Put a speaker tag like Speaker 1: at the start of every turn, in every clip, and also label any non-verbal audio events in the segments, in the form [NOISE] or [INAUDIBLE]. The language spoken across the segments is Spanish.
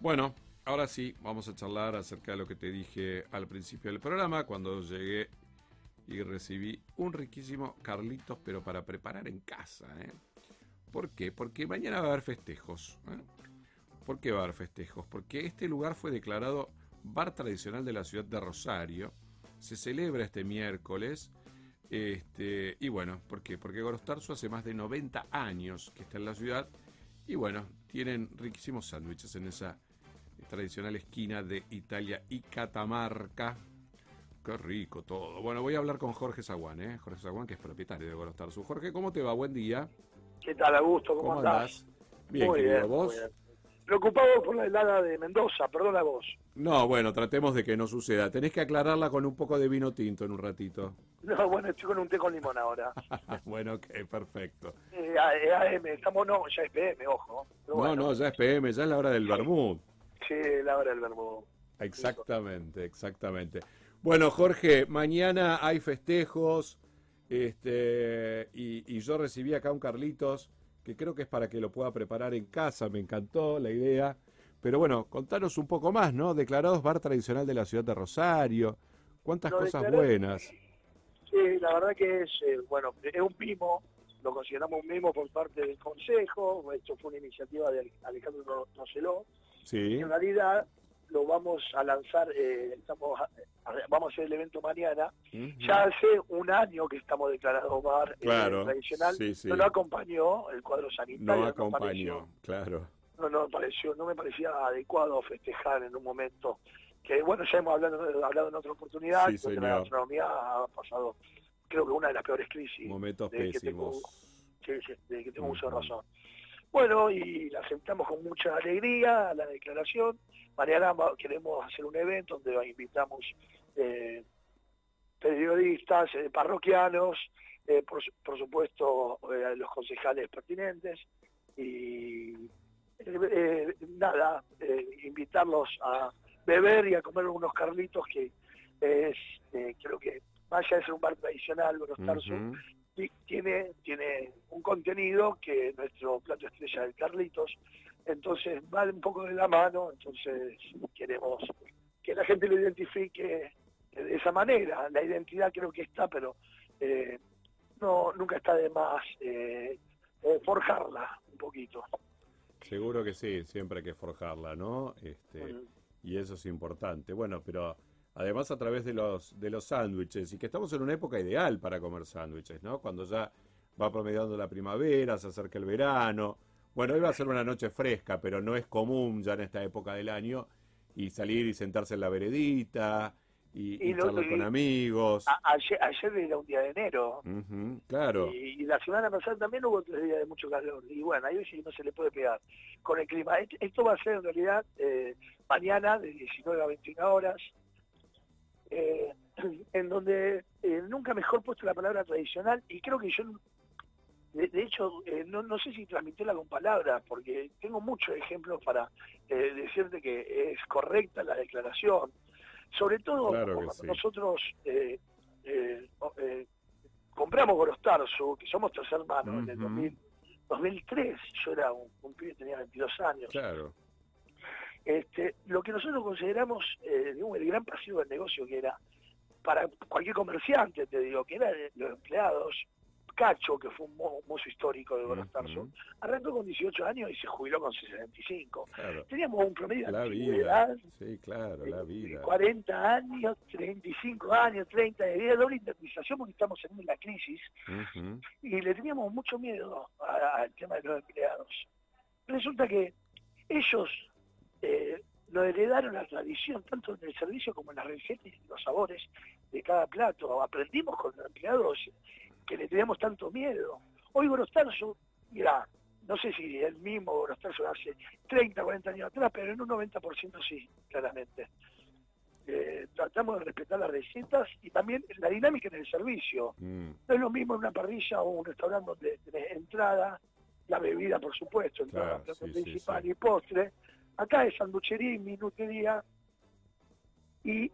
Speaker 1: Bueno, ahora sí, vamos a charlar acerca de lo que te dije al principio del programa, cuando llegué y recibí un riquísimo Carlitos, pero para preparar en casa. ¿eh? ¿Por qué? Porque mañana va a haber festejos. ¿eh? ¿Por qué va a haber festejos? Porque este lugar fue declarado bar tradicional de la ciudad de Rosario. Se celebra este miércoles. Este, y bueno, ¿por qué? Porque Gorostarzo hace más de 90 años que está en la ciudad. Y bueno, tienen riquísimos sándwiches en esa tradicional esquina de Italia y Catamarca. Qué rico todo. Bueno, voy a hablar con Jorge Zaguán, ¿eh? Jorge Zaguán, que es propietario de Gorostarzo. Jorge, ¿cómo te va? Buen día.
Speaker 2: ¿Qué tal, Augusto? ¿Cómo,
Speaker 1: ¿Cómo
Speaker 2: andás?
Speaker 1: Bien,
Speaker 2: Muy
Speaker 1: querido,
Speaker 2: bien,
Speaker 1: ¿vos?
Speaker 2: muy bien. Preocupado por la helada de Mendoza, perdona vos.
Speaker 1: No, bueno, tratemos de que no suceda. Tenés que aclararla con un poco de vino tinto en un ratito.
Speaker 2: No, bueno, estoy con un té con limón ahora. [LAUGHS]
Speaker 1: bueno, ok, perfecto.
Speaker 2: Eh, A- eh, AM, estamos, no, ya es PM, ojo. Pero
Speaker 1: No,
Speaker 2: bueno,
Speaker 1: no, ya es PM, ya es la hora del Bermud.
Speaker 2: Sí, la hora del verbo.
Speaker 1: Exactamente, exactamente. Bueno, Jorge, mañana hay festejos, este, y, y yo recibí acá un Carlitos, que creo que es para que lo pueda preparar en casa, me encantó la idea. Pero bueno, contanos un poco más, ¿no? Declarados bar tradicional de la ciudad de Rosario, cuántas
Speaker 2: Lo
Speaker 1: cosas
Speaker 2: declaré-
Speaker 1: buenas.
Speaker 2: Sí, la verdad que es, eh, bueno, es un mimo, lo consideramos un mimo por parte del Consejo, esto fue una iniciativa de Alejandro Roseló,
Speaker 1: Sí,
Speaker 2: en realidad lo vamos a lanzar, eh, estamos a- vamos a hacer el evento mañana. Ya hace un año que estamos declarados bar eh,
Speaker 1: Claro,
Speaker 2: tradicional.
Speaker 1: sí, sí.
Speaker 2: No lo acompañó el cuadro sanitario.
Speaker 1: no acompañó,
Speaker 2: pareció-
Speaker 1: claro.
Speaker 2: no, no, pareció, no me parecía adecuado festejar en un momento que, bueno, ya hemos hablado, hablado en otra oportunidad,
Speaker 1: Sí,
Speaker 2: porque la gastronomía ha pasado, creo que una de las peores crisis.
Speaker 1: Momentos
Speaker 2: de que tengo-
Speaker 1: pésimos.
Speaker 2: Sí, sí, de que tengo
Speaker 1: Ujú.
Speaker 2: razón. Bueno, y la aceptamos con mucha alegría la declaración. Mañana va- queremos hacer un evento donde invitamos eh, periodistas, eh, parroquianos, eh, por, su- por supuesto los concejales pertinentes y nada, invitarlos a beber y a comer unos carlitos que es, creo que allá de ser un bar tradicional, Buenos Tarso,
Speaker 1: Ujú.
Speaker 2: Tiene, tiene un contenido que nuestro plato estrella del Carlitos, entonces va un poco de la mano, entonces queremos que la gente lo identifique de esa manera. La identidad creo que está, pero eh, no nunca está de más eh, eh, forjarla un poquito.
Speaker 1: Seguro que sí, siempre hay que forjarla, ¿no? Este, y eso es importante. Bueno, pero además a través de los de los sándwiches y que estamos en una época ideal para comer sándwiches, ¿no? Cuando ya va promediando la primavera, se acerca el verano. Bueno, hoy va a ser una noche fresca, pero no es común ya en esta época del año y salir y sentarse en la veredita y, y charlar con amigos.
Speaker 2: A- ayer, ayer era un día de enero.
Speaker 1: Claro.
Speaker 2: Y, la semana pasada también hubo tres días de mucho calor. Y bueno, ahí sí no se le puede pegar con el clima. Est- Esto va a ser en realidad eh, mañana de 19 a 21 horas, eh, [CLEARS THROAT] en donde eh, nunca mejor puesto la palabra tradicional y creo que yo, de, de hecho, eh, no, no sé si transmitirla con palabras, porque tengo muchos ejemplos para decirte que es correcta la declaración. Sobre todo
Speaker 1: Claro
Speaker 2: cuando
Speaker 1: sí.
Speaker 2: nosotros compramos Gorostarzo, que somos tres hermanos, en el
Speaker 1: Ujú.
Speaker 2: 2000, 2003, yo era un, un pibe, tenía 22 años.
Speaker 1: Claro.
Speaker 2: Este, lo que nosotros consideramos eh, digamos, el gran pasivo del negocio, que era para cualquier comerciante, te digo, que era de los empleados, Cacho, que fue un mo- mozo histórico de Gorostarzo,
Speaker 1: Ujú.
Speaker 2: arrancó con 18 años y se jubiló con 65.
Speaker 1: Claro.
Speaker 2: Teníamos un promedio de
Speaker 1: La vida. Sí, claro, la vida.
Speaker 2: 40 años, 35 años, 30 de vida, doble indemnización porque estamos en la crisis y le teníamos mucho miedo a- al tema de los empleados. Resulta que ellos eh, nos heredaron la tradición, tanto en el servicio como en las recetas y los sabores de cada plato. Aprendimos con los empleados que le teníamos tanto miedo. Hoy Gorostarzo, mira, no sé si el mismo Gorostarzo hace 30, 40 años atrás, pero en un 90% sí, claramente. Eh, tratamos de respetar las recetas y también la dinámica en el servicio.
Speaker 1: Mm,
Speaker 2: No es lo mismo en una parrilla o un restaurante donde tenés entrada, la bebida, por supuesto, entrada,
Speaker 1: Claro,
Speaker 2: plato
Speaker 1: sí, sí,
Speaker 2: principal
Speaker 1: sí.
Speaker 2: y postre. Acá es sanduchería y minutería. Y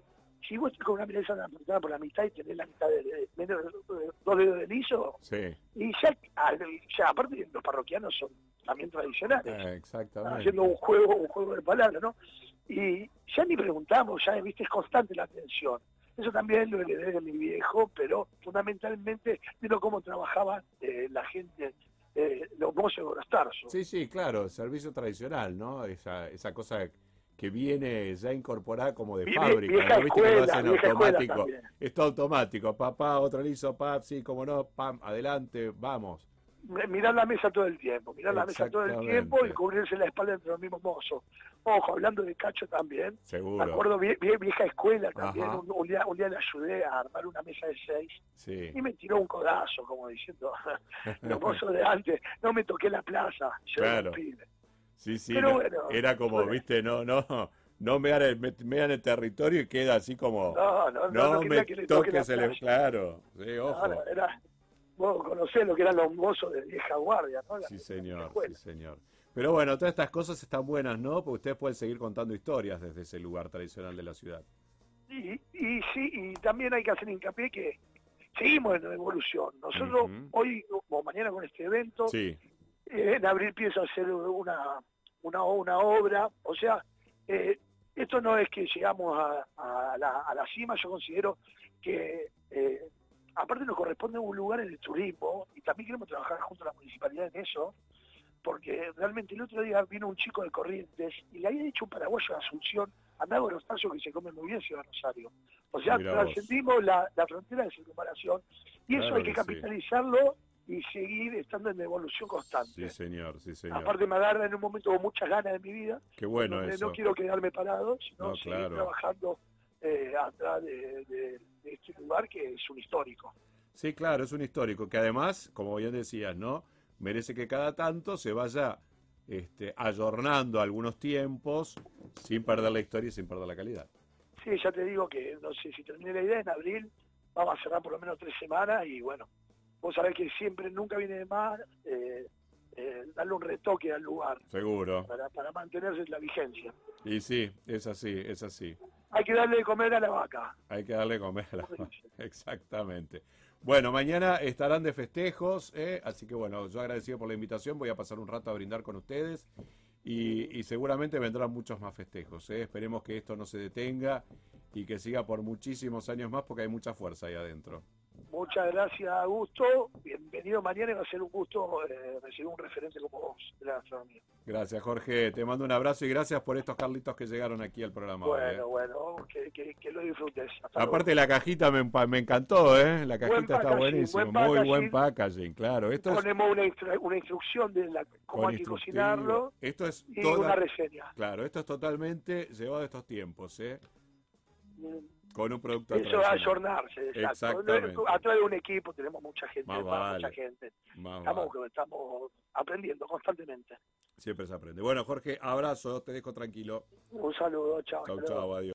Speaker 2: si vos con una mesa napolitana por la mitad y tenés la mitad de, de- menos de- dos dedos de liso,
Speaker 1: Sí,
Speaker 2: y ya, aparte los parroquianos son también tradicionales,
Speaker 1: eh, exactamente.
Speaker 2: haciendo un juego, un juego de palabras, ¿no? Y ya ni preguntamos, ya viste, es constante la atención. Eso también lo heredé de mi viejo, pero fundamentalmente vino cómo trabajaba eh, la gente, eh, los mozos de los tarsos.
Speaker 1: Sí, sí, claro, servicio tradicional, ¿no? Esa, esa cosa que viene ya incorporada como de fábrica,
Speaker 2: vieja
Speaker 1: ¿no? ¿Viste que lo
Speaker 2: escuela,
Speaker 1: hacen
Speaker 2: escuela
Speaker 1: automático?
Speaker 2: también.
Speaker 1: Es todo automático. Papá, otro liso, pap, sí, como no, pam, adelante, vamos.
Speaker 2: Mirar la mesa todo el tiempo, mirar la mesa todo el tiempo y cubrirse la espalda entre los mismos mozos. Ojo, hablando de cacho también, me
Speaker 1: Seguro.
Speaker 2: acuerdo vie- vie- vieja escuela también, un, un día, un día le ayudé a armar una mesa de seis
Speaker 1: Sí.
Speaker 2: y me tiró un codazo, como diciendo, [LAUGHS] los [LAUGHS] mozos de antes, no me toqué la plaza, yo
Speaker 1: Claro. Sí, sí.
Speaker 2: Pero
Speaker 1: no,
Speaker 2: bueno,
Speaker 1: era como,
Speaker 2: bueno.
Speaker 1: viste, no, no, no me dan el, me, me dan el territorio y queda así como,
Speaker 2: No, no, no,
Speaker 1: no, me
Speaker 2: que
Speaker 1: toques el, claro, sí, ojo.
Speaker 2: era, vos conocés lo que eran los mozos de vieja guardia, ¿no? La-
Speaker 1: Sí, señor, sí, señor. Pero bueno, todas estas cosas están buenas, ¿no? Porque ustedes pueden seguir contando historias desde ese lugar tradicional de la ciudad.
Speaker 2: Y, y sí, y también hay que hacer hincapié que seguimos en evolución. Nosotros hoy o mañana con este evento,
Speaker 1: Sí,
Speaker 2: eh, en abril pienso hacer una, una, una obra. O sea, eh, esto no es que llegamos a, a la, a la cima, yo considero que eh, aparte nos corresponde un lugar en el turismo y también queremos trabajar junto a la municipalidad en eso. Porque realmente el otro día vino un chico de Corrientes y le había dicho un paraguayo de Asunción, andaba los tazos que se come muy bien Ciudad Rosario. O sea,
Speaker 1: Mirá
Speaker 2: trascendimos la, la frontera de circunvalación y eso hay que
Speaker 1: sí.
Speaker 2: capitalizarlo y seguir estando en evolución constante.
Speaker 1: sí, señor, sí, señor.
Speaker 2: Aparte me agarra en un momento con muchas ganas de mi vida,
Speaker 1: Qué bueno
Speaker 2: donde
Speaker 1: eso.
Speaker 2: no quiero quedarme parado, sino
Speaker 1: No,
Speaker 2: seguir
Speaker 1: claro.
Speaker 2: trabajando eh, atrás de, de- de este lugar que es un histórico.
Speaker 1: Sí, claro, es un histórico que además, como bien decías, ¿no? Merece que cada tanto se vaya este, ayornando algunos tiempos sin perder la historia y sin perder la calidad.
Speaker 2: Sí, ya te digo que no sé si termine la idea en abril, vamos a cerrar por lo menos tres semanas y bueno, vos sabés que siempre, nunca viene de más eh, eh, darle un retoque al lugar
Speaker 1: Seguro.
Speaker 2: para, para mantenerse la vigencia.
Speaker 1: Y sí, es así, es así.
Speaker 2: Hay que darle de comer a la vaca.
Speaker 1: Hay que darle comer a la
Speaker 2: dice. [LAUGHS]
Speaker 1: Exactamente. Bueno, mañana estarán de festejos, ¿eh? así que bueno, yo agradecido por la invitación, voy a pasar un rato a brindar con ustedes y, y seguramente vendrán muchos más festejos. ¿eh? Esperemos que esto no se detenga y que siga por muchísimos años más porque hay mucha fuerza ahí adentro.
Speaker 2: Muchas gracias, Augusto. Bienvenido mañana y va a ser un gusto eh, recibir un referente como vos de la gastronomía.
Speaker 1: Gracias, Jorge. Te mando un abrazo y gracias por estos Carlitos que llegaron aquí al programa. hoy, ¿eh?
Speaker 2: Bueno, bueno, que, que- que lo disfrutes. Hasta
Speaker 1: Aparte la cajita me, me encantó, ¿eh? La
Speaker 2: Buen
Speaker 1: cajita está
Speaker 2: packaging,
Speaker 1: buenísima,
Speaker 2: buen
Speaker 1: muy buen
Speaker 2: packaging.
Speaker 1: claro. Esto es
Speaker 2: ponemos una, instru- una instrucción de la, cómo hay que cocinarlo
Speaker 1: Esto es
Speaker 2: y
Speaker 1: toda-
Speaker 2: una reseña.
Speaker 1: Claro, esto es totalmente llevado a estos tiempos, ¿eh?
Speaker 2: Mm,
Speaker 1: Con un producto
Speaker 2: Eso va a
Speaker 1: tradicional.
Speaker 2: ayornarse, exacto. Atrás de un equipo tenemos mucha gente,
Speaker 1: Más
Speaker 2: para
Speaker 1: vale.
Speaker 2: mucha gente.
Speaker 1: Más
Speaker 2: Estamos,
Speaker 1: vale.
Speaker 2: estamos aprendiendo constantemente.
Speaker 1: Siempre se aprende. Bueno, Jorge, abrazo, te dejo tranquilo.
Speaker 2: Un saludo, chao. Luego.
Speaker 1: chau, adiós.